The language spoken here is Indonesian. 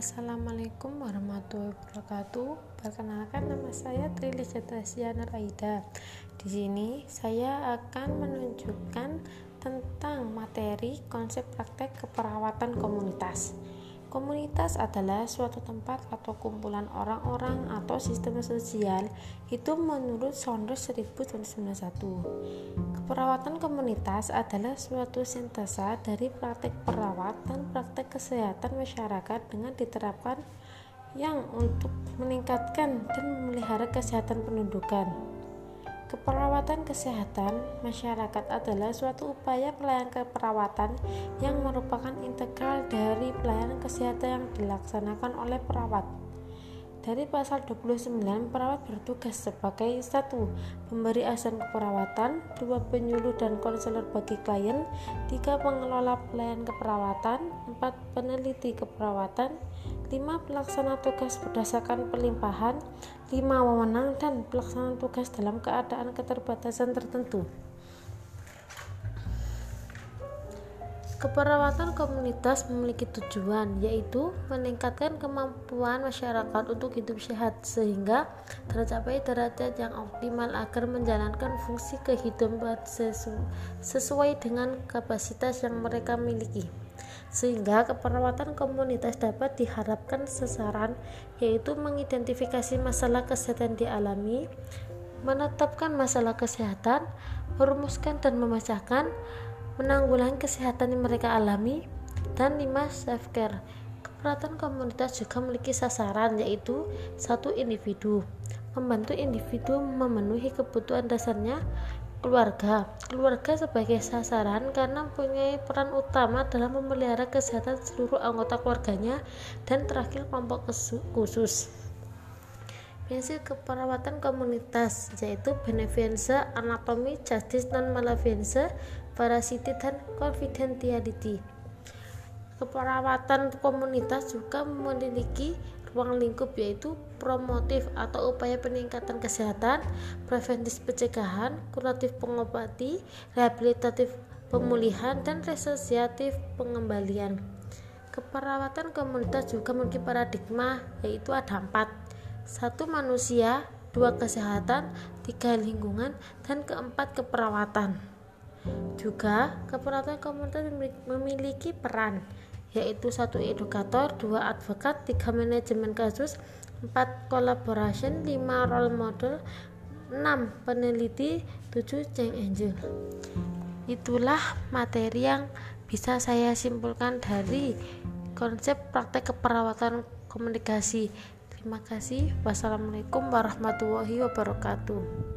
Assalamualaikum warahmatullahi wabarakatuh. Perkenalkan nama saya Trili Jatasiana Aida. Di sini saya akan menunjukkan tentang materi konsep praktek keperawatan komunitas. Komunitas adalah suatu tempat atau kumpulan orang-orang atau sistem sosial itu menurut Saunders 1991. Perawatan komunitas adalah suatu sintesa dari praktek perawat dan praktek kesehatan masyarakat dengan diterapkan yang untuk meningkatkan dan memelihara kesehatan pendudukan. Keperawatan kesehatan masyarakat adalah suatu upaya pelayanan keperawatan yang merupakan integral dari kesehatan yang dilaksanakan oleh perawat. Dari pasal 29, perawat bertugas sebagai satu Pemberi asuhan keperawatan dua Penyuluh dan konselor bagi klien tiga Pengelola pelayanan keperawatan empat Peneliti keperawatan lima Pelaksana tugas berdasarkan pelimpahan lima Wewenang dan pelaksanaan tugas dalam keadaan keterbatasan tertentu Keperawatan komunitas memiliki tujuan, yaitu meningkatkan kemampuan masyarakat untuk hidup sehat, sehingga tercapai derajat yang optimal agar menjalankan fungsi kehidupan sesu sesuai dengan kapasitas yang mereka miliki. Sehingga keperawatan komunitas dapat diharapkan sasaran, yaitu mengidentifikasi masalah kesehatan dialami, menetapkan masalah kesehatan, merumuskan dan memecahkan menanggulangi kesehatan yang mereka alami, dan 5 self care. Keperawatan komunitas juga memiliki sasaran yaitu satu individu, membantu individu memenuhi kebutuhan dasarnya keluarga. Keluarga sebagai sasaran karena mempunyai peran utama dalam memelihara kesehatan seluruh anggota keluarganya dan terakhir kelompok khusus. Prinsip keperawatan komunitas yaitu benevolence, anatomi, justice, non malevolence, parasiti dan confidentiality. Keperawatan komunitas juga memiliki ruang lingkup yaitu promotif atau upaya peningkatan kesehatan, preventif pencegahan, kuratif pengobati, rehabilitatif pemulihan, dan resosiatif pengembalian. Keperawatan komunitas juga memiliki paradigma yaitu ada empat satu manusia, dua kesehatan, tiga lingkungan, dan keempat keperawatan. Juga keperawatan komunitas memiliki peran yaitu satu edukator, dua advokat, tiga manajemen kasus, empat collaboration, lima role model, enam peneliti, tujuh change angel. Itulah materi yang bisa saya simpulkan dari konsep praktek keperawatan komunikasi. Terima kasih. Wassalamualaikum warahmatullahi wabarakatuh.